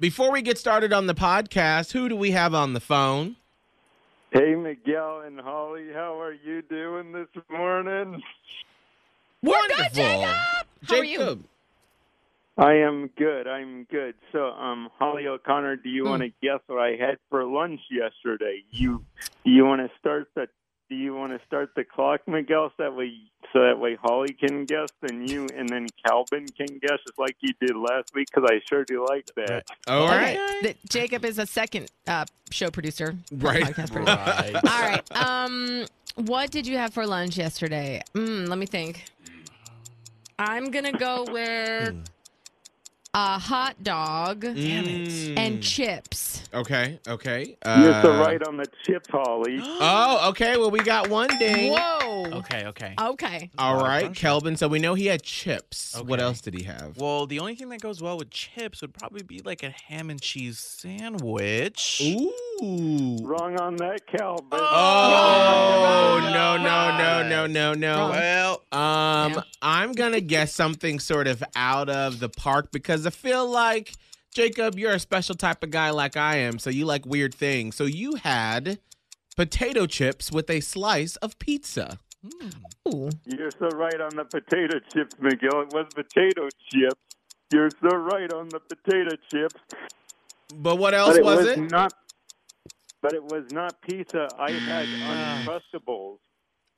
Before we get started on the podcast, who do we have on the phone? Hey, Miguel and Holly, how are you doing this morning? Wonderful. Jacob! How are you? Jacob. I am good. I'm good. So, um, Holly O'Connor, do you Hmm. want to guess what I had for lunch yesterday? You, do you want to start the Do you want to start the clock, Miguel, so that way so that way Holly can guess, then you, and then Calvin can guess, just like you did last week? Because I sure do like that. All Okay. right. That Jacob is a second uh, show producer. Right. Podcast producer. Right. All right. Um, what did you have for lunch yesterday? Mm, let me think. I'm gonna go with a hot dog Mm. and chips. Okay, okay. You're so Uh, right on the chips, Holly. Oh, okay. Well, we got one ding. Whoa. Okay, okay. Okay. All Wow, right, bunch of- Kelvin. So we know he had chips. What else did he have? Well, the only thing that goes well with chips would probably be like a ham and cheese sandwich. Ooh. Wrong on that, Calvin. Oh Wrong. no no no no no no. Well, um, Yeah. I'm gonna guess something sort of out of the park because I feel like Jacob, you're a special type of guy like I am, so you like weird things. So you had potato chips with a slice of pizza. Ooh. You're so right on the potato chips, Miguel. It was potato chips. You're so right on the potato chips. But what else but it was, was it? not. But it was not pizza. I had Ah. Uncrustables.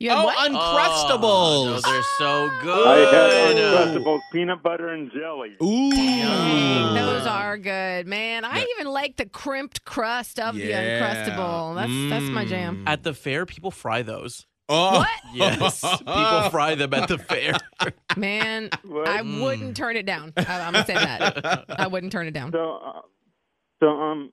You had Oh, what? Uncrustables. Oh, those are so good. I had Uncrustables, peanut butter and jelly. Ooh. Dang, those are good, man. I Yeah. even like the crimped crust of the Uncrustable. That's that's my jam. Mm. At the fair, people fry those. Oh. What? Yes, people fry them at the fair. Man, What? I wouldn't turn it down. I, I'm gonna say that. I wouldn't turn it down. So, uh, so um,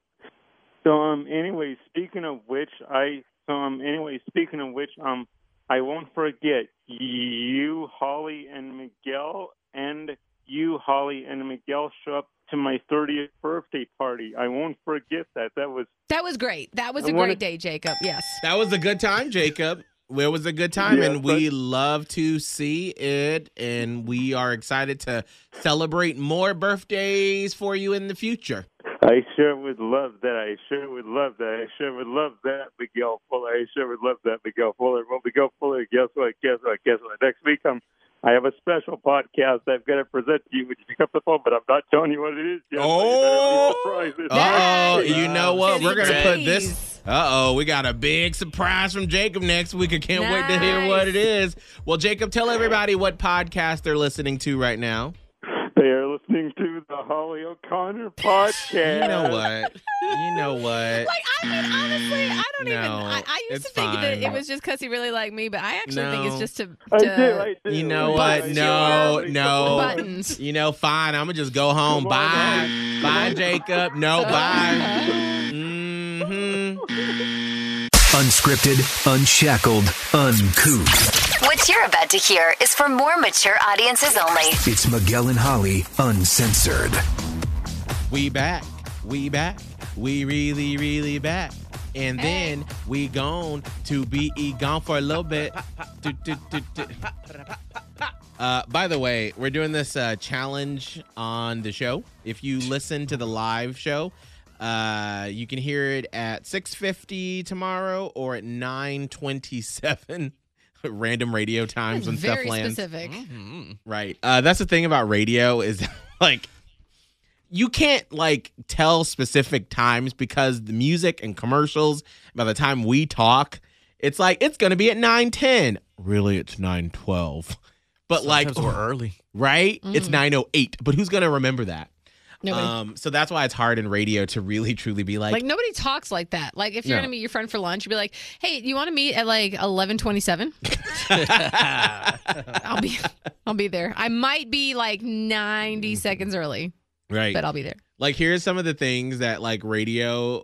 so um. Anyway, speaking of which, I so um. Anyway, speaking of which, um, I won't forget you, Holly, and Miguel, and you, Holly, and Miguel show up to my 30th birthday party. I won't forget that. That was That was great. That was I a wanna- great day, Jacob. Yes. That was a good time, Jacob. It was a good time, Yeah, and we love to see it. And we are excited to celebrate more birthdays for you in the future. I sure would love that. I sure would love that. I sure would love that, Miguel Fuller. I sure would love that, Miguel Fuller. Well, Miguel Fuller, guess what? Guess what? Guess what? Next week, I'm, I have a special podcast I've got to present to you. Would you pick up the phone? But I'm not telling you what it is yet. so Oh. you better be surprised. Uh oh, you know what? We're gonna put this. Uh oh, we got a big surprise from Jacob next week. I can't wait to hear what it is. Well, Jacob, tell everybody what podcast they're listening to right now. They are listening to the Holly O'Connor podcast. You know what? You know what? Like I mean, honestly, I don't even. No, I, I used it's to think that fine. it was just because he really liked me, but I actually think it's just to. I to do. I do. You know I what? No, no. Buttons. You know, fine. I'm gonna just go home. Come on, Bye, man. bye, Jacob. No, bye. hmm Unscripted, unshackled, uncouth. What you're about to hear is for more mature audiences only. It's Miguel and Holly, uncensored. We back. We back. We really, really back. And then we gone to be gone for a little bit. Do, do, do, do. Uh, by the way, we're doing this uh, challenge on the show. If you listen to the live show, uh, you can hear it at 6.50 tomorrow or at 9.27 random radio times when Very stuff lands. specific. Mhm. Right. Uh, that's the thing about radio is like you can't like tell specific times because the music and commercials by the time we talk, it's like it's gonna be at nine ten. Really, it's nine twelve. But like Sometimes we're early. right, it's Mm. nine oh eight. But who's gonna remember that? Nobody. Um, so that's why it's hard in radio to really truly be like, like nobody talks like that. Like if you're No. gonna meet your friend for lunch, you'd be like, "Hey, you want to meet at like 11:27?" I'll be, I'll be there. I might be like 90 seconds early, right. but I'll be there. like here's some of the things that like radio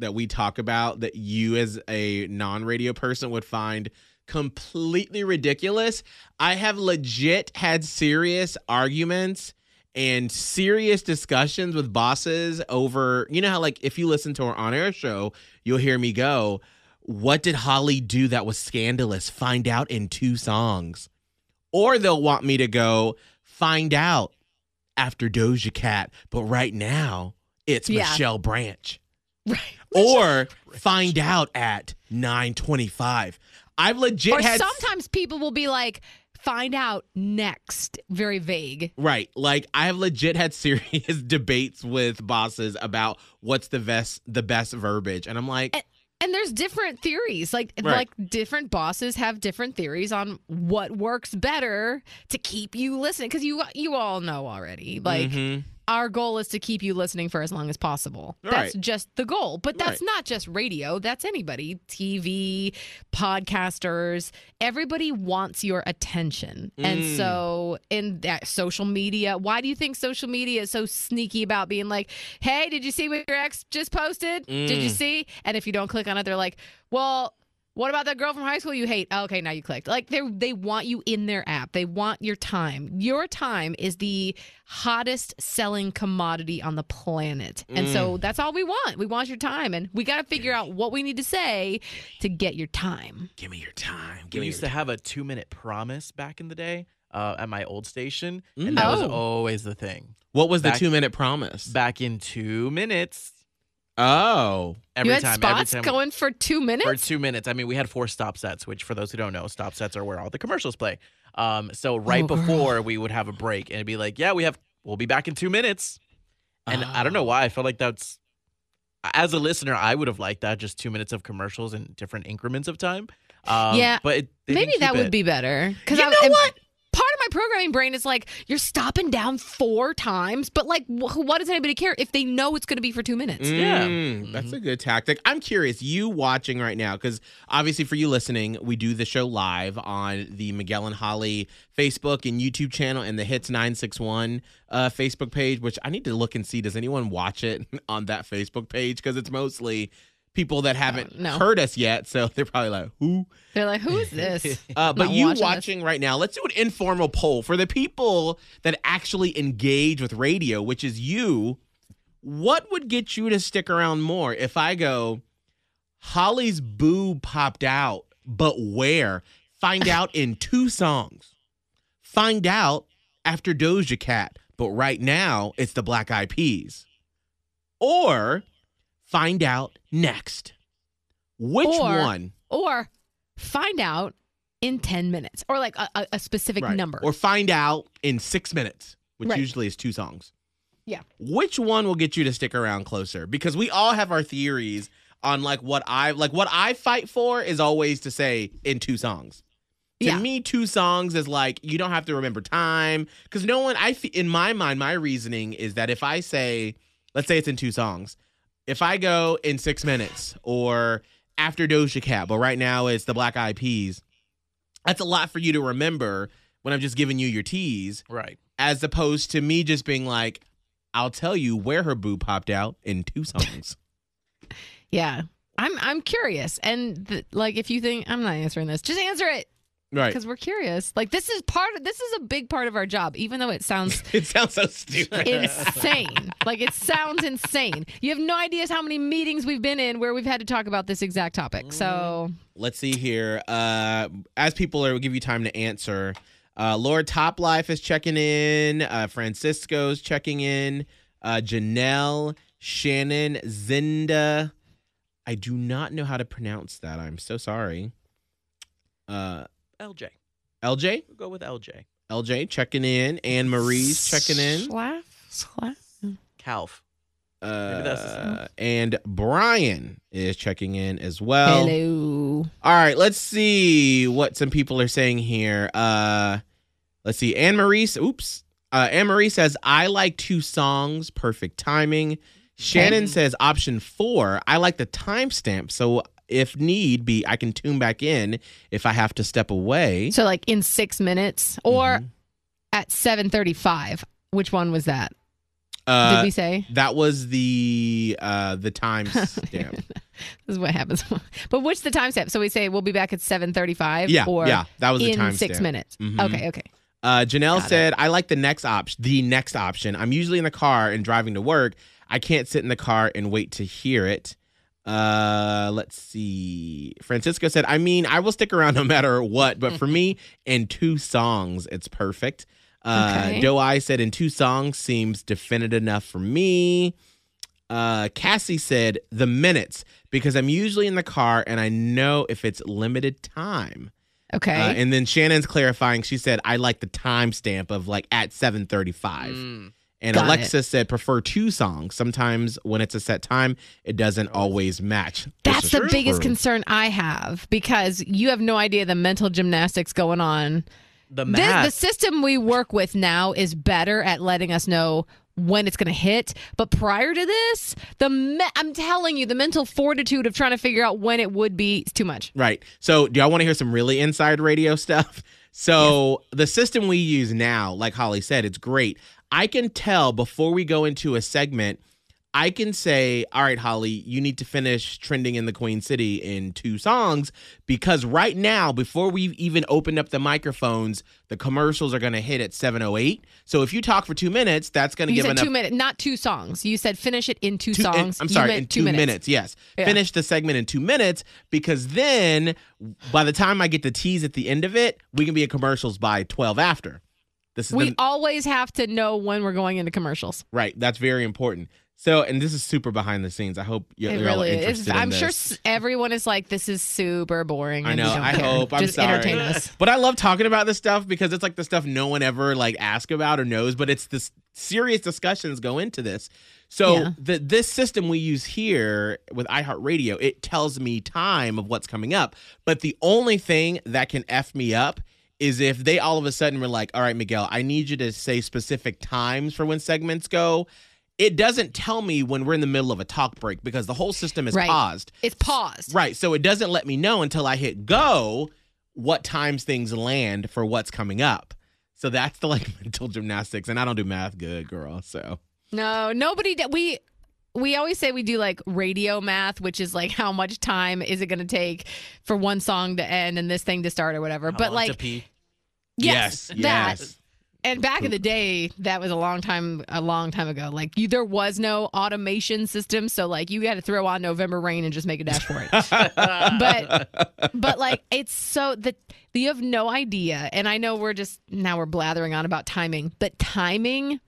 that we talk about that you as a non-radio person would find completely ridiculous i have legit had serious arguments and serious discussions with bosses over you know how like if you listen to our on-air show you'll hear me go what did holly do that was scandalous find out in two songs or they'll want me to go find out after Doja Cat, but right now it's Yeah. Michelle Branch. Right. Or find out at 925. I've legit Or had sometimes people will be like, find out next. Very vague. Right. Like I have legit had serious debates with bosses about what's the best the best verbiage. And I'm like, And there's different theories. Like Right. like different bosses have different theories on what works better to keep you listening cuz you you all know already. Like mhm. Our goal is to keep you listening for as long as possible. That's Right. just the goal. But that's Right. not just radio, that's anybody, TV, podcasters. Everybody wants your attention. And Mm. so in that social media, why do you think social media is so sneaky about being like, "Hey, did you see what your ex just posted? Did you Mm. see?" And if you don't click on it, they're like, "Well, what about that girl from high school you hate? Oh, okay, now you clicked. Like they they want you in their app. They want your time. Your time is the hottest selling commodity on the planet. And so Mm. that's all we want. We want your time and we got to figure out what we need to say to get your time. give me your time. Give We me used your to have a two minute promise back in the day uh, at my old station, Mm. and that was Oh. always the thing. What was the 2 minute promise? Back in two minutes, oh. every you had time, spots every time going for two minutes? for two minutes. I mean, we had four stop sets, which for those who don't know, stop sets are where all the commercials play. Um, so right Oh, girl. before we would have a break, and it'd be like, "Yeah, we have, we'll be back in two minutes." And I don't know Oh. why I felt like that's, as a listener, I would have liked that just two minutes of commercials in different increments of time. Um, Yeah, but it, Maybe that keep would it. be better. Because You know what? Part of my programming brain is like, you're stopping down four times, but like, wh- why does anybody care if they know it's going to be for two minutes? Yeah. Mm, That's a good tactic. I'm curious, you watching right now, because obviously for you listening, we do the show live on the Miguel and Holly Facebook and YouTube channel and the Hits 961 uh, Facebook page, which I need to look and see. Does anyone watch it on that Facebook page? Because it's mostly people that haven't no. heard us yet. So they're probably like, who? They're like, who is this? Uh, but you watching watching, right now, let's do an informal poll for the people that actually engage with radio, which is you. What would get you to stick around more if I go, Holly's boo popped out, but where? Find out in two songs. Find out after Doja Cat, but right now it's the Black Eyed Peas. Or find out next. Which Or- one? or find out in 10 minutes or like a, a, specific Right. number. Or find out in six minutes, which Right. usually is two songs. Yeah. Which one will get you to stick around closer? Because we all have our theories on like what I like what I fight for is always to say in two songs. To Yeah. me, two songs is like you don't have to remember time because no one. I in my mind, my reasoning is that if I say, let's say it's in two songs, if I go in six minutes or after Doja Cat, but right now it's the Black Eyed Peas, that's a lot for you to remember when I'm just giving you your teas. right. as opposed to me just being like, I'll tell you where her boo popped out in two songs. yeah. I'm I'm curious. And th- like if you think I'm not answering this, just answer it right. because we're curious. Like this is part of this is a big part of our job even though it sounds It sounds so stupid. insane. Like it sounds insane. You have no ideas how many meetings we've been in where we've had to talk about this exact topic. So Let's see here. Uh, as people are, we'll give you time to answer. Uh, Lord Top Life is checking in. Uh, Francisco's checking in. Uh, Janelle, Shannon, Zinda. I do not know how to pronounce that. I'm so sorry. Uh, LJ. LJ, We'll go with LJ. LJ checking in. Anne Marie's checking in. Schlaff? Schlaff? Calf. Uh, and Brian is checking in as well. Hello. All right, let's see what some people are saying here. Uh let's see. Anne Marie oops. Uh Anne Marie says, I like two songs, perfect timing. Shannon says option four, I like the timestamp. So if need be, I can tune back in if I have to step away. So like in six minutes or Mhm. at seven thirty five. Which one was that? Uh, Did we say? that was the uh the timestamp. This is what happens. but what's the timestamp? So we say we'll be back at seven thirty five. yeah, Or yeah, that was the in six timestamp. minutes. Mhm. Okay. Okay. Uh, Janelle Got it. said, "I like the next option. The next option. I'm usually in the car and driving to work. I can't sit in the car and wait to hear it." Uh, let's see. Francisco said, "I mean, I will stick around no matter what, but for me, in two songs, it's perfect." Uh, Okay. Doe I said, "In two songs seems definite enough for me." Uh, Cassie said the minutes because I'm usually in the car and I know if it's limited time. Okay. Uh, and then Shannon's clarifying. She said I like the timestamp of like at 7:35. Mm. And Got Alexa said prefer two songs. Sometimes when it's a set time, it doesn't always match. That's the true. biggest concern I have because you have no idea the mental gymnastics going on. The The, math. the system we work with now is better at letting us know when it's going to hit. But prior to this, the me- I'm telling you, the mental fortitude of trying to figure out when it would be is too much. Right. So, do y'all want to hear some really inside radio stuff? So, the system we use now, like Holly said, it's great. I can tell before we go into a segment, I can say, all right, Holly, you need to finish trending in the Queen City in two songs because right now, before we've even opened up the microphones, the commercials are going to hit at 7.08. So if you talk for two minutes, that's going to give said enough two minutes, not two songs. You said finish it in two, two- in- songs. I'm sorry, in two minutes. Yes, Yeah. finish the segment in two minutes because then by the time I get the tease at the end of it, we can be in commercials by twelve after. This is We the, always have to know when we're going into commercials. right. That's very important. So, and this is super behind the scenes. I hope you- It you're all really is. I'm sure everyone is like, "This is super boring." I know. I care. hope. I'm Just sorry. entertain us. But I love talking about this stuff because it's like the stuff no one ever like ask about or knows. But it's this serious discussions go into this. So Yeah. the this system we use here with iHeartRadio, it tells me time of what's coming up. But the only thing that can f me up is if they all of a sudden were like, "All right, Miguel, I need you to say specific times for when segments go." It doesn't tell me when we're in the middle of a talk break because the whole system is Right. paused. It's paused. Right. So it doesn't let me know until I hit go what times things land for what's coming up. So that's the like mental gymnastics. And I don't do math good, girl. So No, nobody. We we always say we do like radio math, which is like how much time is it going to take for one song to end and this thing to start or whatever. How but long to like, pee? yes, that. yes. And back in the day, that was a long time, a long time ago. Like you, there was no automation system, so like you had to throw on November Rain and just make a dash for it. but but like it's so that you have no idea. And I know we're just now we're blathering on about timing, but timing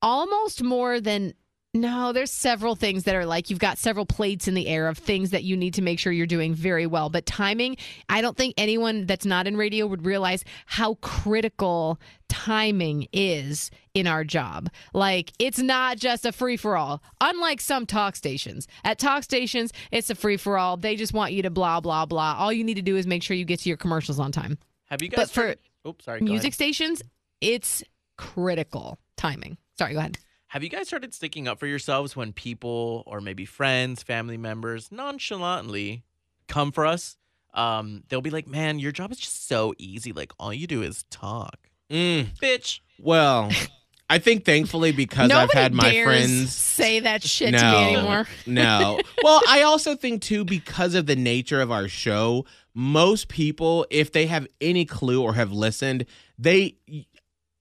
almost more than no, there's several things that are like you've got several plates in the air of things that you need to make sure you're doing very well. But timing, I don't think anyone that's not in radio would realize how critical timing is in our job. Like it's not just a free for all. Unlike some talk stations. At talk stations, it's a free for all. They just want you to blah blah blah. All you need to do is make sure you get to your commercials on time. Have you guys But for Oops, sorry. go Music ahead. stations, it's critical timing. Sorry, go ahead. Have you guys started sticking up for yourselves when people or maybe friends, family members nonchalantly come for us? Um, they'll be like, "Man, your job is just so easy. Like all you do is talk, Mm, bitch." well, I think thankfully because Nobody I've had my dares friends say that shit no, to me anymore. no. Well, I also think too because of the nature of our show, most people, if they have any clue or have listened, they.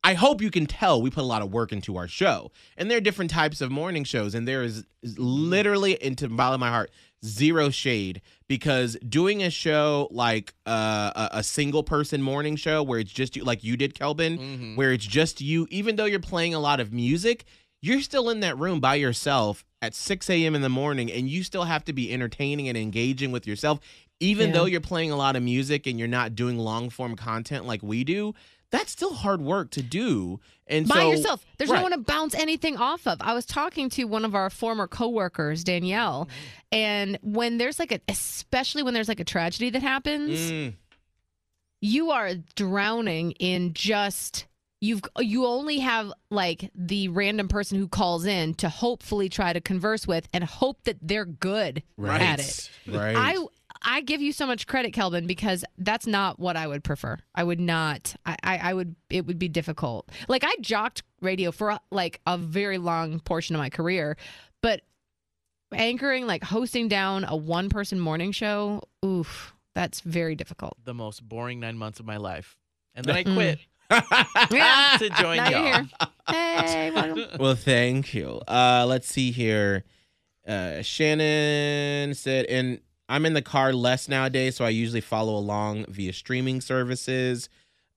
I hope you can tell we put a lot of work into our show, and there are different types of morning shows, and there is is literally, into the bottom of my heart, zero shade because doing a show like uh, a, a single person morning show where it's just you, like you did, Kelvin, Mhm. where it's just you, even though you're playing a lot of music, you're still in that room by yourself at 6 a.m. in the morning, and you still have to be entertaining and engaging with yourself. Even Yeah. though you're playing a lot of music and you're not doing long form content like we do, that's still hard work to do. And by so, yourself. There's right. no one to bounce anything off of. I was talking to one of our former coworkers, Danielle, and when there's like a, especially when there's like a tragedy that happens, Mm, you are drowning in just you've you only have like the random person who calls in to hopefully try to converse with and hope that they're good right, at it. right. I I give you so much credit, Kelvin, because that's not what I would prefer. I would not. I, I, I would. It would be difficult. Like I jocked radio for like a very long portion of my career, but anchoring, like hosting down a one-person morning show, oof, that's very difficult. The most boring nine months of my life, and then I Mm. quit Yeah. to join Now you're y'all. here. Hey, welcome. well, thank you. Uh, let's see here. Uh, Shannon said, and I'm in the car less nowadays, so I usually follow along via streaming services.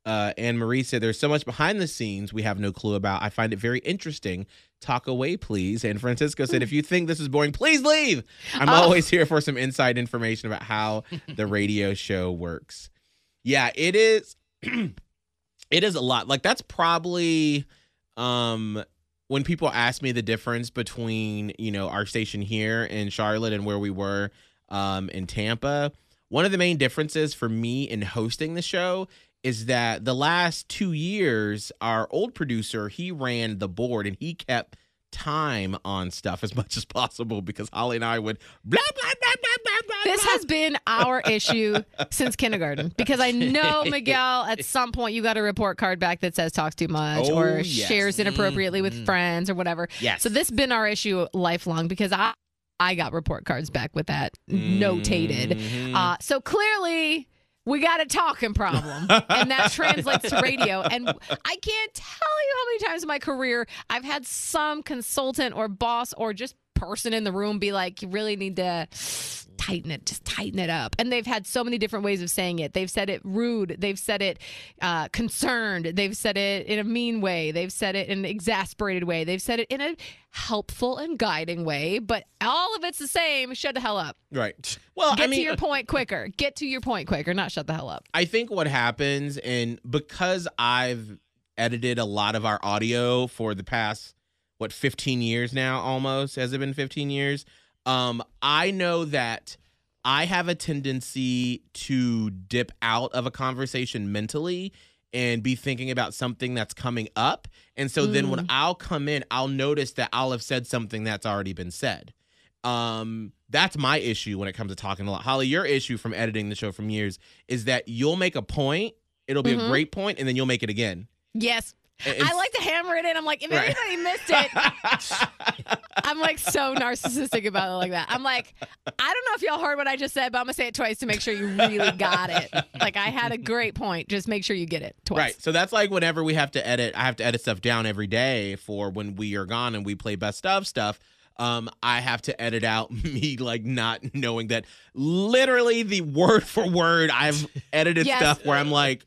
Uh, and Marie said, there's so much behind the scenes we have no clue about. I find it very interesting talk away, please. And Francisco said, if you think this is boring, please leave. I'm Oh. always here for some inside information about how the radio show works. Yeah, it is. it is a lot. Like that's probably um when people ask me the difference between you know our station here in Charlotte and where we were um in Tampa. One of the main differences for me in hosting the show is that the last two years, our old producer he ran the board and he kept time on stuff as much as possible because Holly and I would blah blah blah blah blah blah. This has been our issue since kindergarten because I know Miguel at some point you got a report card back that says talks too much Oh, or yes. shares inappropriately with Mhm. friends or whatever. yes. So this has been our issue lifelong because I I got report cards back with that notated. Mhm. Uh, so clearly we got a talking problem, and that translates to radio. And I can't tell you how many times in my career I've had some consultant or boss or just person in the room be like, "You really need to." Tighten it, just tighten it up. And they've had so many different ways of saying it. They've said it rude. They've said it uh, concerned. They've said it in a mean way. They've said it in an exasperated way. They've said it in a helpful and guiding way. But all of it's the same. Shut the hell up. right. Well, Get I mean, to your point quicker. Get to your point quicker, not shut the hell up. I think what happens, and because I've edited a lot of our audio for the past what 15 years now, almost has it been 15 years? Um, I know that I have a tendency to dip out of a conversation mentally and be thinking about something that's coming up. And so then when I'll come in, I'll notice that I'll have said something that's already been said. Um, that's my issue when it comes to talking a lot. Holly, your issue from editing the show from years is that you'll make a point, it'll be Mhm. a great point, and then you'll make it again. Yes. And- I like to hammer it in. I'm like, if Right. anybody missed it, I'm like so narcissistic about it like that. I'm like, I don't know if y'all heard what I just said, but I'm gonna say it twice to make sure you really got it. Like I had a great point. Just make sure you get it twice. Right. So that's like whenever we have to edit, I have to edit stuff down every day for when we are gone and we play best of stuff. Um, I have to edit out me like not knowing that literally the word for word I've edited Yes. stuff where I'm like,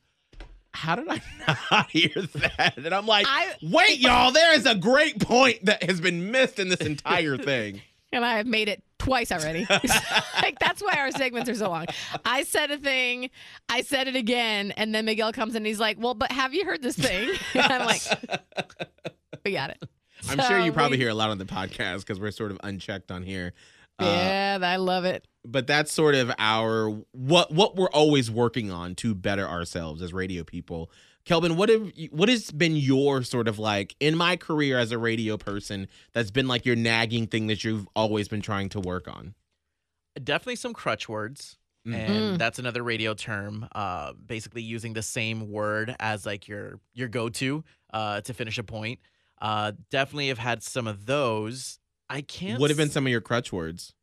how did I not hear that? And I'm like, I wait, y'all, there is a great point that has been missed in this entire thing. and I have made it twice already. like that's why our segments are so long. I said a thing, I said it again, and then Miguel comes in and he's like, Well, but have you heard this thing? And I'm like, We got it. I'm sure you probably we- hear a lot on the podcast because we're sort of unchecked on here. Uh, Yeah, I love it. but that's sort of our what what we're always working on to better ourselves as radio people. Kelvin, what have what has been your sort of like in my career as a radio person that's been like your nagging thing that you've always been trying to work on? Definitely some crutch words. Mm. And Mm. that's another radio term, uh, basically using the same word as like your your go-to uh, to finish a point. Uh, definitely have had some of those. I can't. What have been some of your crutch words?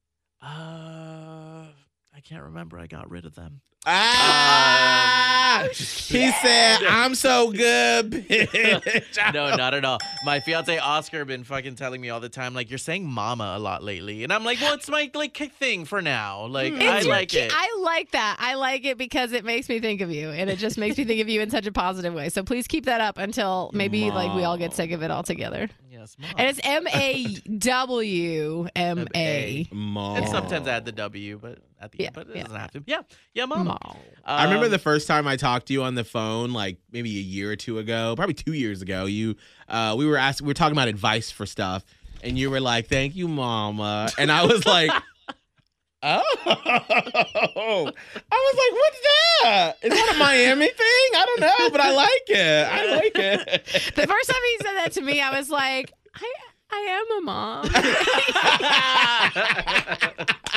Uh, I can't remember. I got rid of them. Ah, Um, he said, "I'm so good." bitch." no, not at all. My fiance Oscar been fucking telling me all the time, like you're saying "mama" a lot lately, and I'm like, well, it's my like kick thing for now. Like I It's your like it. I like that. I like it because it makes me think of you, and it just makes me think of you in such a positive way. So please keep that up until maybe like we all get sick of it altogether. yes, mom. And it's M A W M A. Mom. And sometimes I add the W, but at the Yeah, end, but it yeah. doesn't have to. Yeah, yeah, mom. I remember Um, the first time I talked to you on the phone, like maybe a year or two ago, probably two years ago. You, uh, we were asking, we were talking about advice for stuff, and you were like, "Thank you, Mama," and I was like, "Oh," I was like, "What's that? Is that a Miami thing? I don't know, but I like it. I like it." The first time he said that to me, I was like, I I am a mom.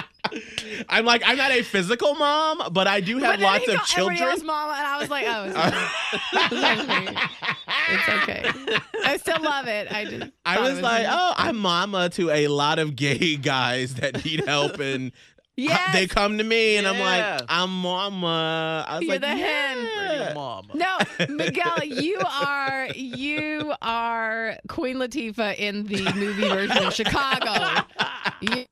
I'm like, I'm not a physical mom, but I do have But lots of called everybody children. else mama, and I was like, oh, it's, it's okay. I still love it. I just I thought it was like, funny. oh, I'm mama to a lot of gay guys that need help, and yes. they come to me, and I'm like, I'm mama. I was You're like, the hen. yeah. mom. No, Miguel, you are you are Queen Latifah in the movie version of Chicago. You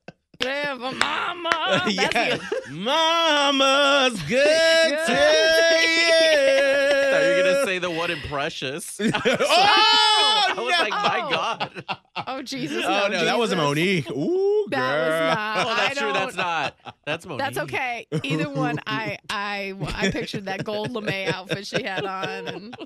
have a mama. That's yeah. you. Mama's good Good. to I thought you were gonna say the one in Precious. oh, I was oh, no. like, my Oh. God. Oh Jesus! Oh no, that wasn't Jesus. Mo'Nique. Ooh, That was not. Oh, that's I true. That's don't- not. That's Mo'Nique. That's okay. Either one, I I I pictured that gold lame outfit she had on, and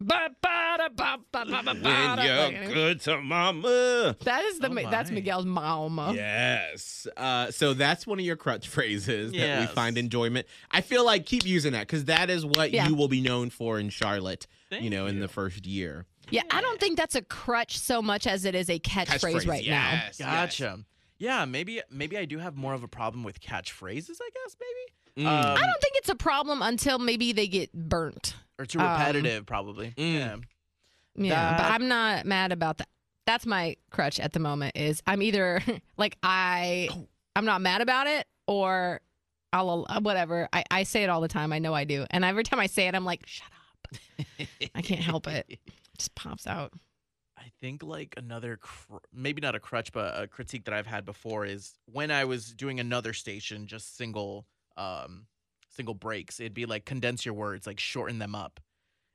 ba ba da ba ba ba ba ba. When da. you're good to mama. That is the Oh, Ma- that's my. Miguel's mama. Yes. Uh, so that's one of your crutch phrases that we find enjoyment. I feel like keep using that because that is what Yeah. you will be known for in Charlotte. you Thank know, in you. the first year. Yeah, I don't think that's a crutch so much as it is a catchphrase, right now. yes, yes. Gotcha. Yeah, maybe maybe I do have more of a problem with catchphrases. I guess maybe. Mm. Um, I don't think it's a problem until maybe they get burnt. or too um, repetitive, probably. Mm. Yeah. Yeah, but I'm not mad about that. That's my crutch at the moment. Is I'm either like I I'm not mad about it or I'll whatever. I, I say it all the time. I know I do, and every time I say it, I'm like, shut up. I can't help it. It just pops out. I think like another, cr- maybe not a crutch, but a critique that I've had before is when I was doing another station, just single, um, single breaks. It'd be like condense your words, like shorten them up,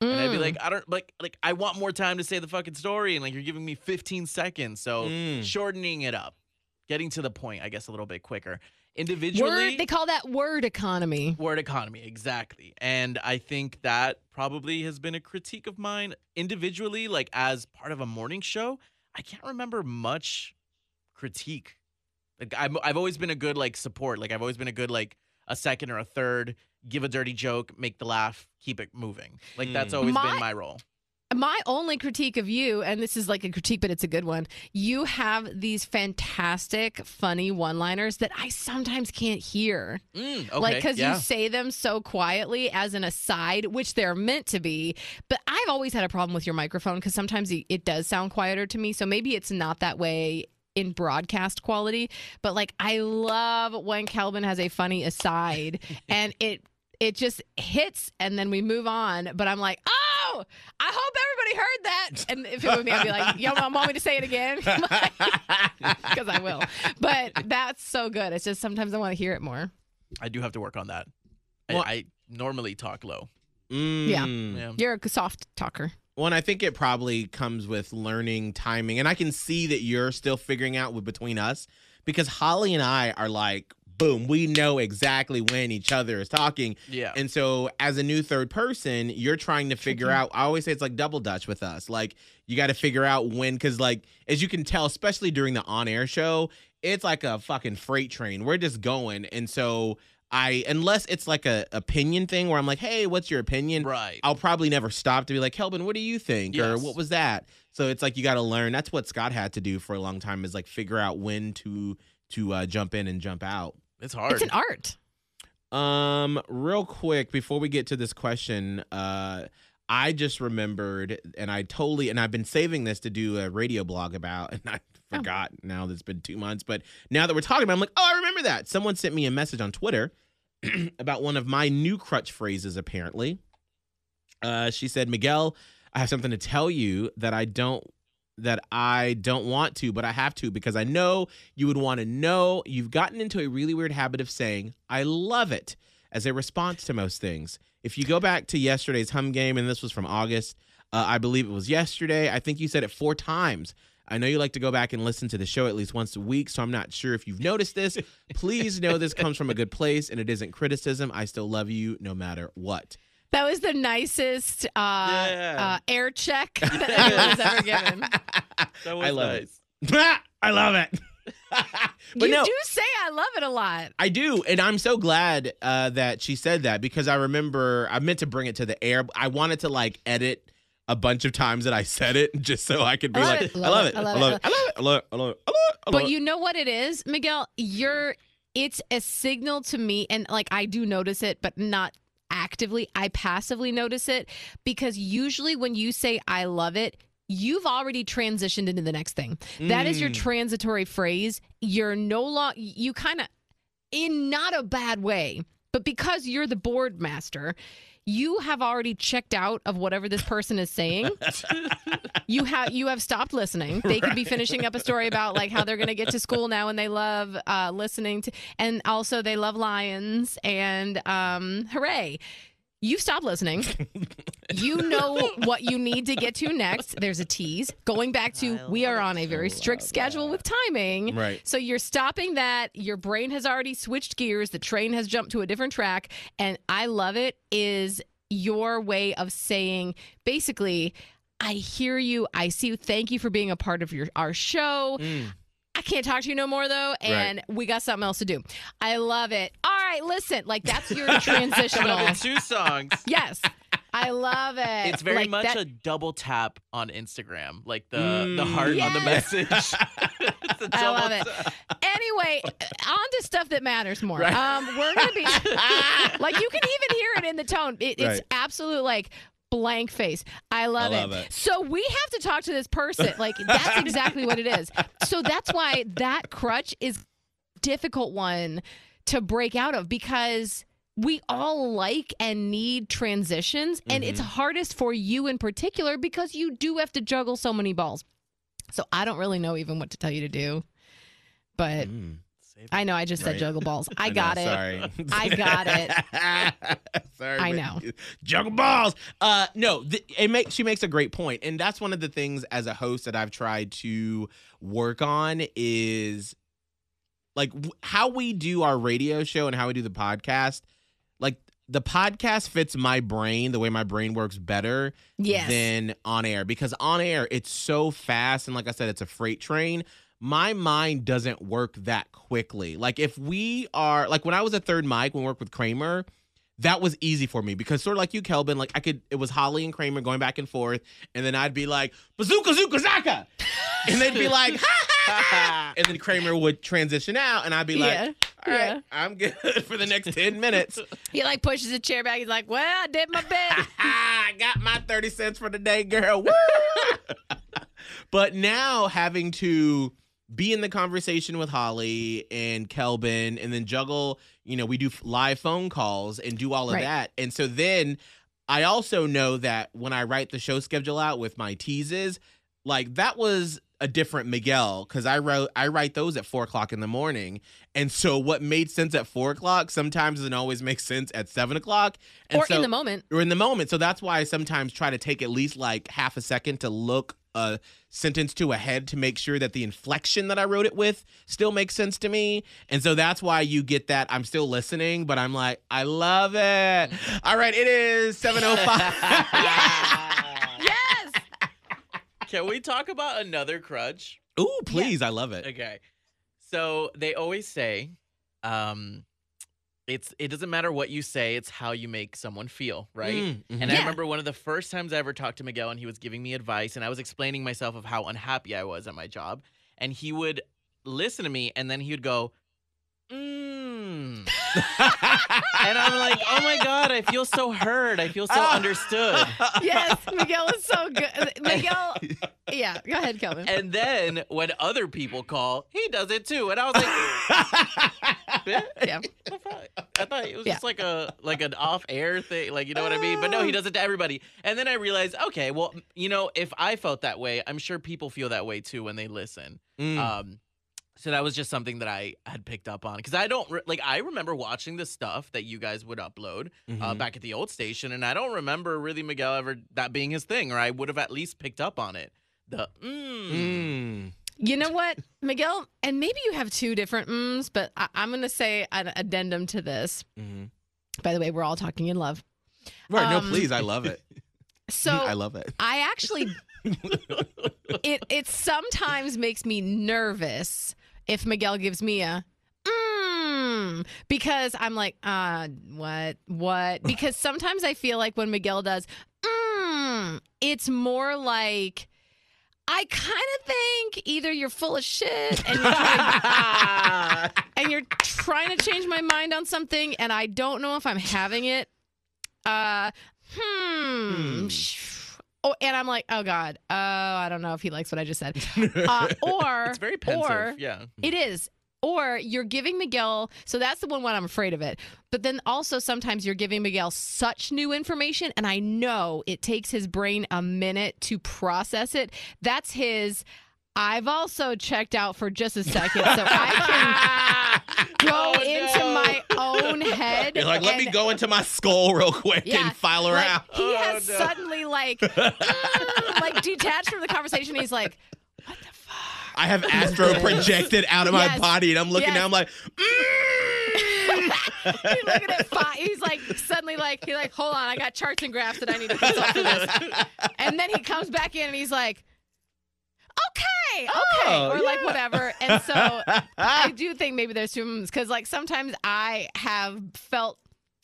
and I'd be Mm. like, I don't like, like I want more time to say the fucking story, and like you're giving me 15 seconds, so Mm. shortening it up, getting to the point, I guess, a little bit quicker. Individually, word. They call that word economy. Word economy, exactly. And I think that probably has been a critique of mine individually, like as part of a morning show. I can't remember much critique. Like I'm, I've always been a good like support. Like I've always been a good like a second or a third, give a dirty joke, make the laugh, keep it moving. Like that's Mm. always My- been my role. My only critique of you, and this is like a critique, but it's a good one. You have these fantastic, funny one-liners that I sometimes can't hear. Mm, okay, like because yeah. you say them so quietly as an aside which they're meant to be but i've always had a problem with your microphone because sometimes it does sound quieter to me so maybe it's not that way in broadcast quality but like i love when Calvin has a funny aside and it it just hits and then we move on but i'm like oh i hope everybody heard that and if it was me i'd be like yo mom want me to say it again because i will but that's so good it's just sometimes i want to hear it more I do have to work on that. Well- I, I normally talk low. Mm. Yeah. You're a soft talker. Well, and I think it probably comes with learning timing. And I can see that you're still figuring out with between us because Holly and I are like, boom, we know exactly when each other is talking. Yeah. And so as a new third person, you're trying to figure mm-hmm. out I always say it's like double dutch with us. Like you got to figure out when cuz like as you can tell especially during the on-air show, it's like a fucking freight train. We're just going. And so I unless it's like a opinion thing where I'm like, "Hey, what's your opinion?" right. I'll probably never stop to be like, Kelvin, what do you think? Or what was that? So it's like you got to learn. That's what Scott had to do for a long time is like figure out when to to uh, jump in and jump out. it's hard. It's an art. Um, real quick before we get to this question, uh, I just remembered, and I totally, and I've been saving this to do a radio blog about, and I Oh. forgot now that it's been two months. But now that we're talking about, it, I'm like, oh, I remember that. Someone sent me a message on Twitter about one of my new crutch phrases. Apparently, uh, she said, Miguel, I have something to tell you that I don't. That I don't want to, but I have to because I know you would want to know. You've gotten into a really weird habit of saying, I love it as a response to most things. If you go back to yesterday's hum game, and this was from August, uh, I believe it was yesterday, I think you said it four times. I know you like to go back and listen to the show at least once a week, so I'm not sure if you've noticed this. Please know this comes from a good place and it isn't criticism. I still love you no matter what. That was the nicest uh, Yeah. uh, air check that anyone's ever given. That was I love nice. it. I love it. but you no, do say I love it a lot. I do, and I'm so glad uh, that she said that because I remember I meant to bring it to the air. I wanted to like edit a bunch of times that I said it just so I could be I like, it, I love it, I love it, I love it, I love it, I love it, I love it, But you know what it is, Miguel? You're it's a signal to me and like I do notice it, but not actively. I passively notice it because usually when you say I love it, you've already transitioned into the next thing. That is your Mm. transitory phrase. You're no longer you kind of in not a bad way, but because you're the board master, you have already checked out of whatever this person is saying. you have you have stopped listening. They could be finishing up a story about like how they're going to get to school now and they love uh, listening to, and also they love lions and um, hooray. You stop listening. you know what you need to get to next. There's a tease. Going back to, we are on a very strict schedule with timing. Right. So you're stopping that. Your brain has already switched gears. The train has jumped to a different track. And I love it is your way of saying basically, I hear you. I see you. Thank you for being a part of your our show. Mm. I can't talk to you no more though, and we got something else to do. I love it. All right, listen, like that's your transitional. Another two songs. yes, I love it. It's very Like, much that- a double tap on Instagram, like the the Mm. heart on the message. It's a I double love it. Anyway, on to stuff that matters more. Um, we're gonna be like you can even hear it in the tone. It, it's Right. absolute like blank face. I love, I love it. So we have to talk to this person. Like that's exactly what it is. So that's why that crutch is difficult one to break out of because we all like and need transitions and it's hardest for you in particular because you do have to juggle so many balls. So I don't really know even what to tell you to do. But Mm. I know I just said Right. juggle balls. I, know, got it. Sorry. I got it. sorry. I know. Juggle balls. Uh no, th- it makes she makes a great. And that's one of the things as a host that I've tried to work on is like w- how we do our radio show and how we do the podcast. Like the podcast fits my brain the way my brain works better Yes. than on air because on air it's so fast and like I said it's a freight train. My mind doesn't work that quickly. Like if we are like when I was a third mic when we worked with Kramer, that was easy for me because sort of like you, Kelvin, like I could it was Holly and Kramer going back and forth, and then I'd be like bazooka zooka zaka, and they'd be like ha ha ha, and then Kramer would transition out, and I'd be like, Yeah, all right, yeah. I'm good for the next ten minutes. he like pushes a chair back. He's like, "Well, I did my bit." I got my 30 cents for the day, girl. Woo! but now having to be in the conversation with Holly and Kelvin and then juggle, you know, we do live phone calls and do all of Right. that. And so then I also know that when I write the show schedule out with my teases, like that was a different Miguel because I wrote I write those at four o'clock in the morning, and so what made sense at four o'clock sometimes doesn't always make sense at seven o'clock. And or so, in the moment. or in the moment. So that's why I sometimes try to take at least like half a second to look a sentence to a head to make sure that the inflection that I wrote it with still makes sense to me. And so that's why you get that I'm still listening, but I'm like, I love it. All right, it is 705. Yes. Can we talk about another crutch? Ooh, please. I love it. Okay. So they always say, um, it's it doesn't matter what you say, it's how you make someone feel, right? Mm, mhm. And I remember one of the first times I ever talked to Miguel and he was giving me advice and I was explaining myself of how unhappy I was at my job. And he would listen to me and then he would go. and I'm like, oh my God, I feel so heard. I feel so Ah. understood. yes. Miguel is so good. Miguel. Yeah. Go ahead, Kelvin. And then when other people call, he does it too. And I was like, Yeah. I thought, I thought it was Yeah. just like a like an off air thing, like you know what I mean. But no, he does it to everybody. And then I realized, okay, well, you know, if I felt that way, I'm sure people feel that way too when they listen. Mm. Um, so that was just something that I had picked up on because I don't re- like. I remember watching the stuff that you guys would upload uh, Mhm. back at the old station, and I don't remember really Miguel ever that being his thing, or I would have at least picked up on it. The mm. Mm. You know what, Miguel? And maybe you have two different mms, but I- I'm going to say an addendum to this. Mhm. By the way, we're all talking in love. Right. No, Um, please. I love it. So I love it. I actually it it sometimes makes me nervous if Miguel gives me a mm, because I'm like, uh, what, what? Because sometimes I feel like when Miguel does, mm, it's more like. I kind of think either you're full of shit and you're, trying, and you're trying to change my mind on something, and I don't know if I'm having it. Uh, hmm. Hmm. Oh, and I'm like, oh god, oh, I don't know if he likes what I just said. Uh, or It's very pensive. Or yeah. it is. Or you're giving Miguel, so that's the one when I'm afraid of it. But then also sometimes you're giving Miguel such new information, and I know it takes his brain a minute to process it. That's his. I've also checked out for just a second, so I can go Oh, into no. my own head. You're like, let me go into my skull real quick Yeah, and file her like, out. He Oh, has no. suddenly like, mm, like detached from the conversation. He's like, what the fuck? I have astro projected out of my body, and I'm looking Yes. down. I'm like, mm. He's looking at five. He's like suddenly like he's like, hold on, I got charts and graphs that I need to consult for this. And then he comes back in and he's like, okay, okay, Oh, or like whatever. And so I do think maybe there's two moments because like sometimes I have felt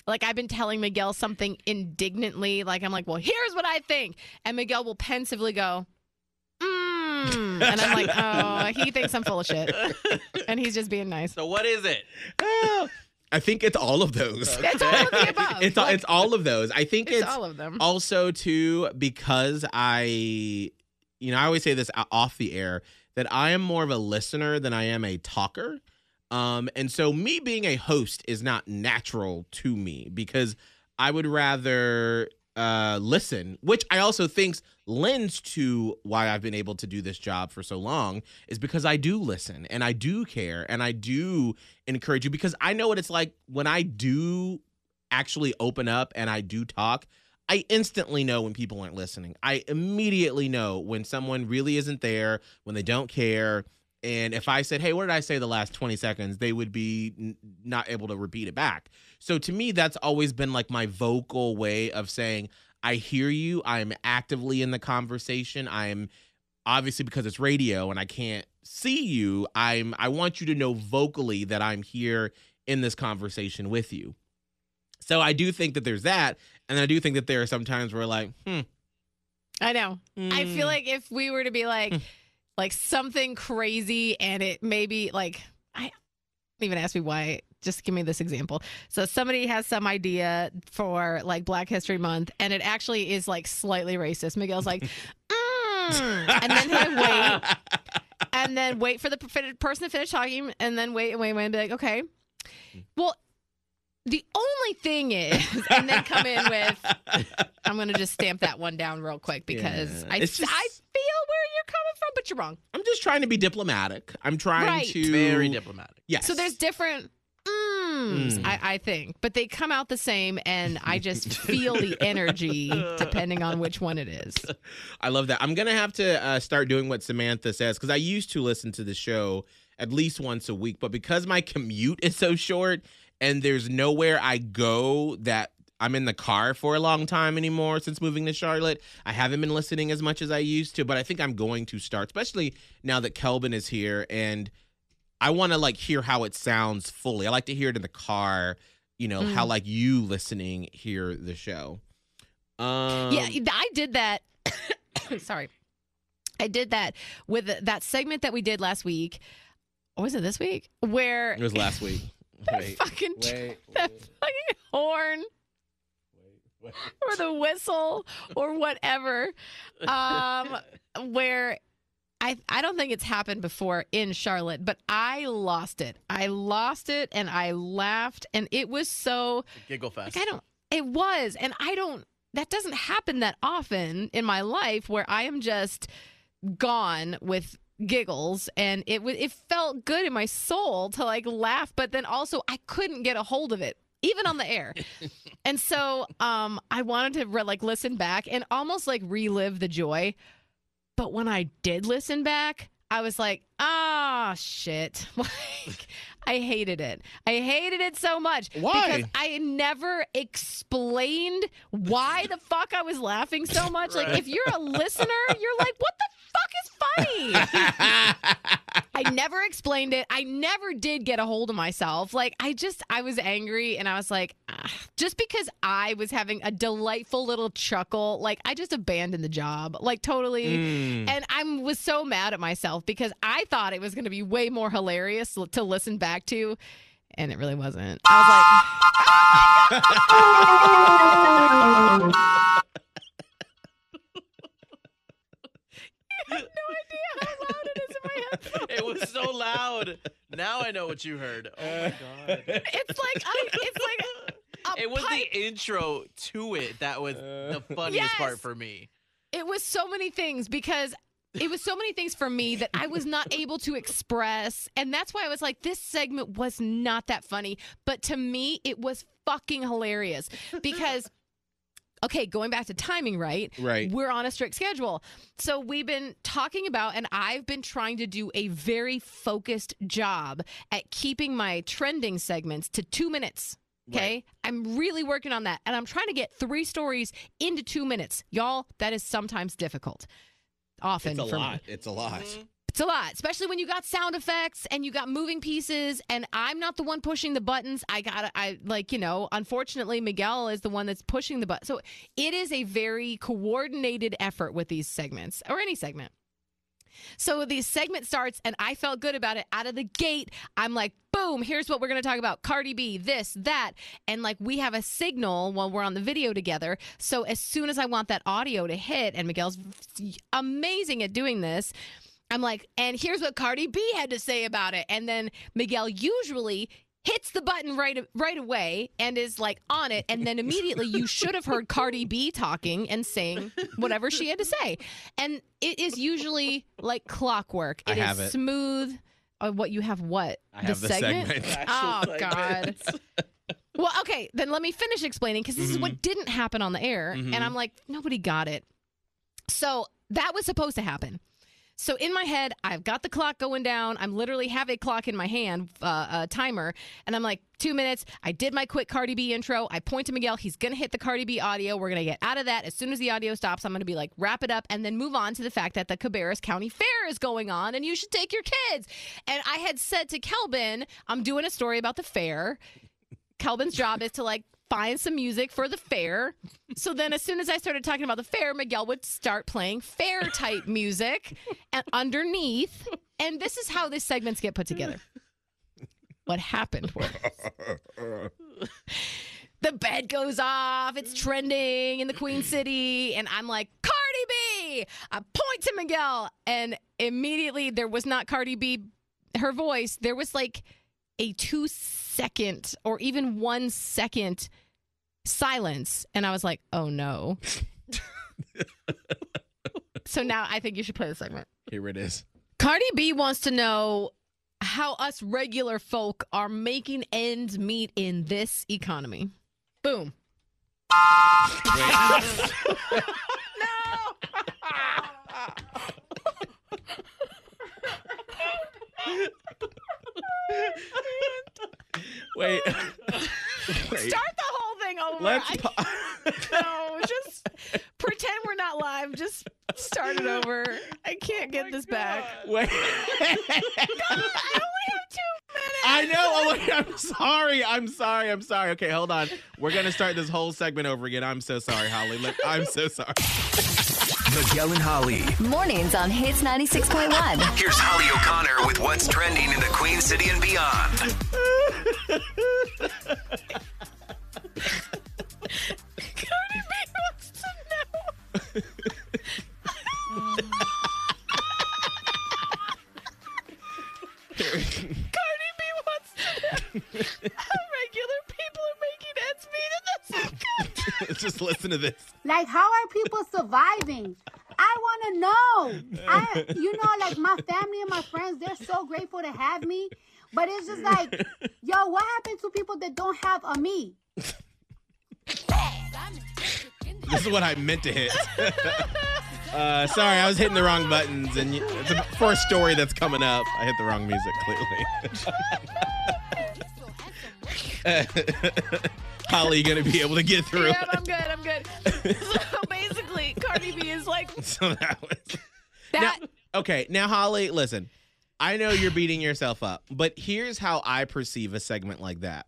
like I've been telling Miguel something indignantly, like I'm like, well, here's what I think, and Miguel will pensively go. Mm. And I'm like, oh, he thinks I'm full of shit, and he's just being nice. So what is it? I think it's all of those. It's all of the above. it's all, it's all of those. I think it's it's, all of them. also too because I, you know, I always say this off the air that I am more of a listener than I am a talker. Um, and so me being a host is not natural to me because I would rather uh, listen, which I also think lends to why I've been able to do this job for so long is because I do listen and I do care and I do encourage you because I know what it's like when I do actually open up and I do talk. I instantly know when people aren't listening. I immediately know when someone really isn't there, when they don't care. And if I said, "Hey, what did I say the last 20 seconds?" they would be n- not able to repeat it back. So to me that's always been like my vocal way of saying, "I hear you. I am actively in the conversation. I am obviously because it's radio and I can't see you. I'm I want you to know vocally that I'm here in this conversation with you." So I do think that there's that, and I do think that there are some times where like, hmm, I know. I mm, feel like if we were to be like, like something crazy, and it maybe like I don't even ask me why. Just give me this example. So somebody has some idea for like Black History Month, and it actually is like slightly racist. Miguel's like, mm, and then wait, and then wait for the person to finish talking, and then wait and wait and wait and be like, okay, well. The only thing is, and then come in with, I'm going to just stamp that one down real quick because Yeah. I, just- I feel where you're coming from, but you're wrong. I'm just trying to be diplomatic. I'm trying Right. to Very diplomatic. Yes. So there's different mm, Mm. I, I think, but they come out the same, and I just feel the energy depending on which one it is. I love that. I'm gonna have to uh, start doing what Samantha says because I used to listen to the show at least once a week, but because my commute is so short and there's nowhere I go that I'm in the car for a long time anymore since moving to Charlotte, I haven't been listening as much as I used to. But I think I'm going to start, especially now that Kelvin is here and I want to like hear how it sounds fully. I like to hear it in the car. You know how Mm. like you listening hear the show. Um, yeah, I did that. Sorry. I did that with that segment that we did last week. Or was it this week? Where It was last week. That Wait, fucking wait, that wait, fucking horn or the whistle or whatever. Um, where I I don't think it's happened before in Charlotte, but I lost it. I lost it and I laughed and it was so Giggle fest. like I don't it was and I don't that doesn't happen that often in my life where I am just gone with giggles and it was it felt good in my soul to like laugh but then also I couldn't get a hold of it even on the air. and so um I wanted to re- like listen back and almost like relive the joy. But when I did listen back, I was like, ah, shit. Like, I hated it. I hated it so much. Why? Because I never explained why the fuck I was laughing so much. Like, if you're a listener, you're like, what the fuck is funny? I never explained it. I never did get a hold of myself. Like I just I was angry and I was like ah, just because I was having a delightful little chuckle, like I just abandoned the job. Like totally Mm. and I was so mad at myself because I thought it was going to be way more hilarious to listen back to and it really wasn't. I was like You have no idea how loud it is in my headphones. it was so loud. Now I know what you heard. Oh my uh, god. It's like I, it's like a It was pipe. the intro to it that was uh, the funniest part for me. It was so many things because it was so many things for me that I was not able to express. And that's why I was like, this segment was not that funny. But to me, it was fucking hilarious because. Okay, going back to timing, right? Right. We're on a strict schedule. So we've been talking about, and I've been trying to do a very focused job at keeping my trending segments to two minutes. Okay. I'm really working on that. And I'm trying to get three stories into two minutes. Y'all, that is sometimes difficult. Often It's a for lot. me. It's a lot. Mm-hmm. It's a lot, especially when you got sound effects and you got moving pieces. And I'm not the one pushing the buttons. I got I like, you know, unfortunately, Miguel is the one that's pushing the button. So it is a very coordinated effort with these segments or any segment. So the segment starts, and I felt good about it out of the gate. I'm like, boom, here's what we're going to talk about Cardi B, this, that. And like, we have a signal while we're on the video together. So as soon as I want that audio to hit, and Miguel's amazing at doing this. I'm like, and here's what Cardi B had to say about it. And then Miguel usually hits the button right right away and is like on it and then immediately you should have heard Cardi B talking and saying whatever she had to say. And it is usually like clockwork. I It is have it. smooth. Uh, what you have what? I have the segment. Oh god. Well, okay, then let me finish explaining because this is Mm-hmm. what didn't happen on the air. And I'm like, nobody got it. So that was supposed to happen. So in my head, I've got the clock going down. I'm literally have a clock in my hand, uh, a timer, and I'm like, two minutes. I did my quick Cardi B intro. I point to Miguel. He's gonna hit the Cardi B audio. We're gonna get out of that as soon as the audio stops. I'm gonna be like, wrap it up, and then move on to the fact that the Cabarrus County Fair is going on, and you should take your kids. And I had said to Kelvin, I'm doing a story about the fair. Kelvin's job is to like find some music for the fair. So then, as soon as I started talking about the fair, Miguel would start playing fair type music and underneath. And this is how these segments get put together. What happened was the bed goes off, it's trending in the Queen City, and I'm like, Cardi B! I point to Miguel, and immediately there was not Cardi B, her voice, there was like a two second or even one second silence. And I was like, oh no. so now I think you should play the segment. Here it is. Cardi B wants to know how us regular folk are making ends meet in this economy. Boom. Wait. Wait. Start the whole thing over. Let's. I- Pa- no, just pretend we're not live. Just start it over. I can't get oh this back. Wait. I only have two minutes. I know. Oh, wait, I'm sorry. I'm sorry. I'm sorry. Okay, hold on. We're gonna start this whole segment over again. I'm so sorry, Holly. Look, I'm so sorry. Miguel and Holly. Mornings on Hits 96.1. Here's Holly O'Connor with what's trending in the Queen City and beyond. listen to this. Like, how are people surviving? I want to know. I, you know, like my family and my friends, they're so grateful to have me. But it's just like, yo, what happened to people that don't have a me? This is what I meant to hit. uh, sorry, I was hitting the wrong buttons, and you, it's a, for a story that's coming up. I hit the wrong music clearly. Holly, gonna be able to get through? Yeah, I'm good. I'm good. So basically, Cardi B is like so that was. that. Now, okay, now Holly, listen. I know you're beating yourself up, but here's how I perceive a segment like that.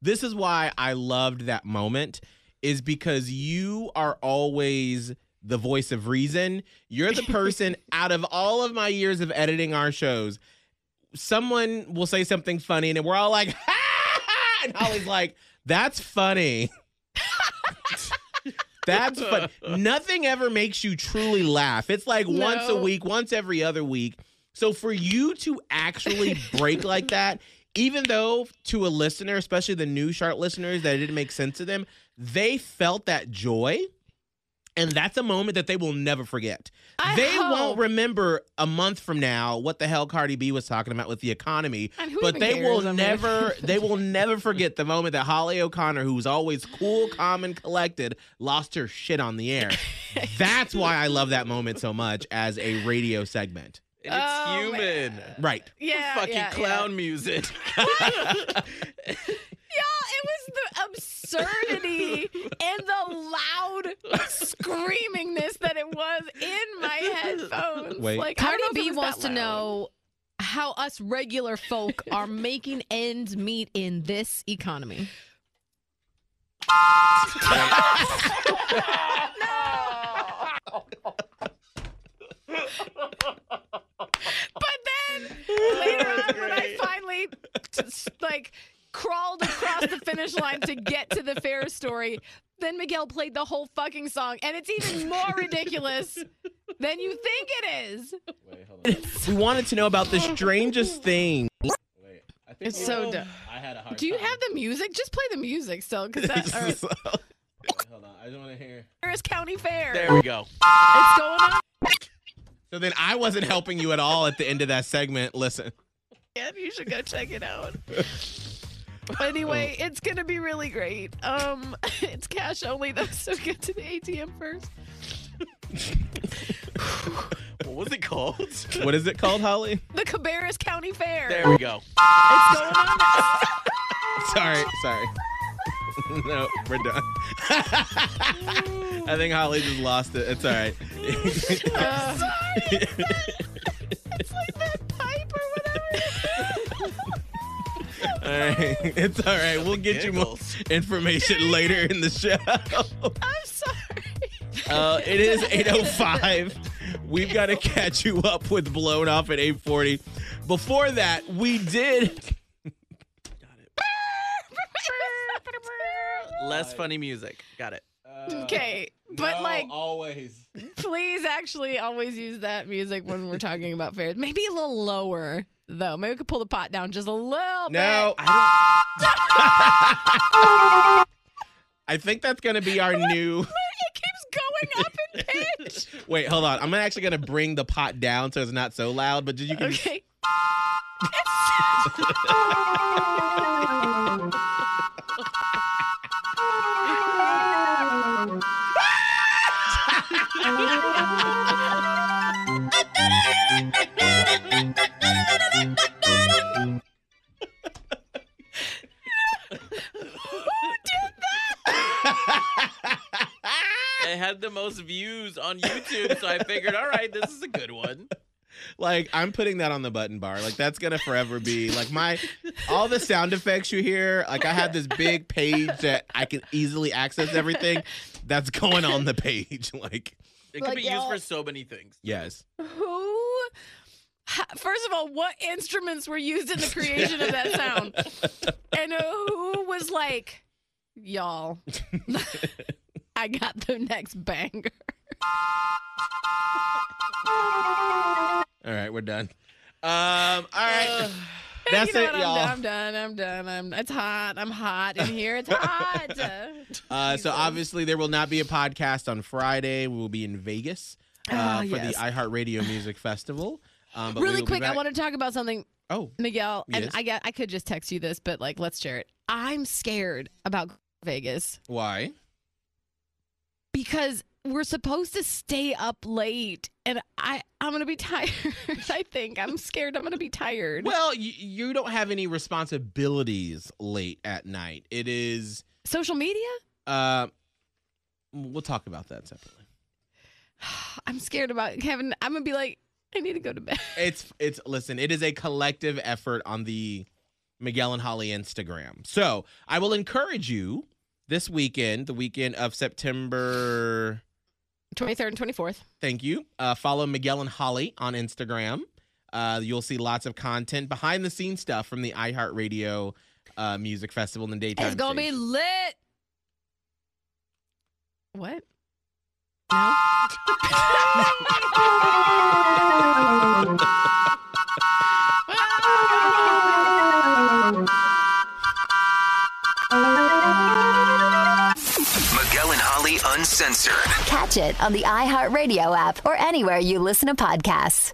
This is why I loved that moment is because you are always the voice of reason. You're the person out of all of my years of editing our shows, someone will say something funny and we're all like, ha," and Holly's like, that's funny. That's fun. Nothing ever makes you truly laugh. It's like once a week, once every other week. So for you to actually break like that, even though to a listener, especially the new sharp listeners, that it didn't make sense to them, they felt that joy. And that's a moment that they will never forget. I they hope. won't remember a month from now what the hell Cardi B was talking about with the economy. But they cares? will I mean- never they will never forget the moment that Holly O'Connor, who was always cool, calm, and collected, lost her shit on the air. That's why I love that moment so much as a radio segment. And it's Oh, human. man. Right. Yeah, Fucking yeah, clown music. Yeah, it was the absurdity and the loud screamingness that it was in my headphones. Wait. Like, I Cardi don't know if it B wants to know how us regular folk are making ends meet in this economy. But then later on, when I finally just, like crawled across the finish line to get to the fair story, then Miguel played the whole fucking song, and it's even more ridiculous than you think it is. We wanted to know about the strangest thing. It's so dumb. I had a hard Do you have the music? Just play the music still, because that or Hold on, I just want to hear. Harris County Fair. There we go. It's going on. So then I wasn't helping you at all at the end of that segment. Listen. again. You should go check it out. Anyway, it's gonna be really great. Um, it's cash only though, so get to the ATM first. What was it called? What is it called, Holly? The Cabarrus County Fair. There we go. It's going on. Sorry, sorry. no, we're done. I think Holly just lost it. It's all right. Uh, sorry. It's like that pipe or whatever. all right. It's all right. We'll get you more information later in the show. I'm sorry. Uh, it is 805. We've got to catch you up with Blown Off at 840. Before that, we did. Less funny music. Got it. Uh, okay, but like, always. please actually always use that music when we're talking about fairs. Maybe a little lower though. Maybe we could pull the pot down just a little bit. No, bit. I think that's going to be our new. It keeps going up in pitch. Wait, hold on. I'm actually going to bring the pot down so it's not so loud, but did you can just- Okay. Had the most views on YouTube, so I figured, all right, this is a good one. like I'm putting that on the button bar. Like that's gonna forever be like my all the sound effects you hear. Like I have this big page that I can easily access everything. That's going on the page. Like It could Like, be used y'all- for so many things. yes, Who? First of all, what instruments were used in the creation of that sound? And who was like, y'all, I got the next banger. all right, we're done. Um, all right, that's you know it, y'all. I'm done. I'm done. I'm done. I'm. It's hot. I'm hot in here. It's hot. Uh, so obviously there will not be a podcast on Friday. We will be in Vegas uh, Ah, for yes. the iHeartRadio Music Festival. Um, but really quick, I want to talk about something, Oh, Miguel. And Yes. I get I could just text you this, but like let's share it. I'm scared about Vegas why? Because we're supposed to stay up late and I I'm going to be tired. I think I'm scared I'm going to be tired. Well, you, you don't have any responsibilities late at night. It is. Social media? Uh, we'll talk about that separately. I'm scared about Kevin. I'm going to be like I need to go to bed. It's it's listen. It is a collective effort on the Miguel and Holly Instagram. So I will encourage you this weekend, the weekend of September. 23rd and 24th. Thank you. Uh, follow Miguel and Holly on Instagram. Uh, you'll see lots of content, behind the scenes stuff from the iHeartRadio uh, Music Festival in the daytime. It's going to be lit. What? No. Catch it on the iHeartRadio app or anywhere you listen to podcasts.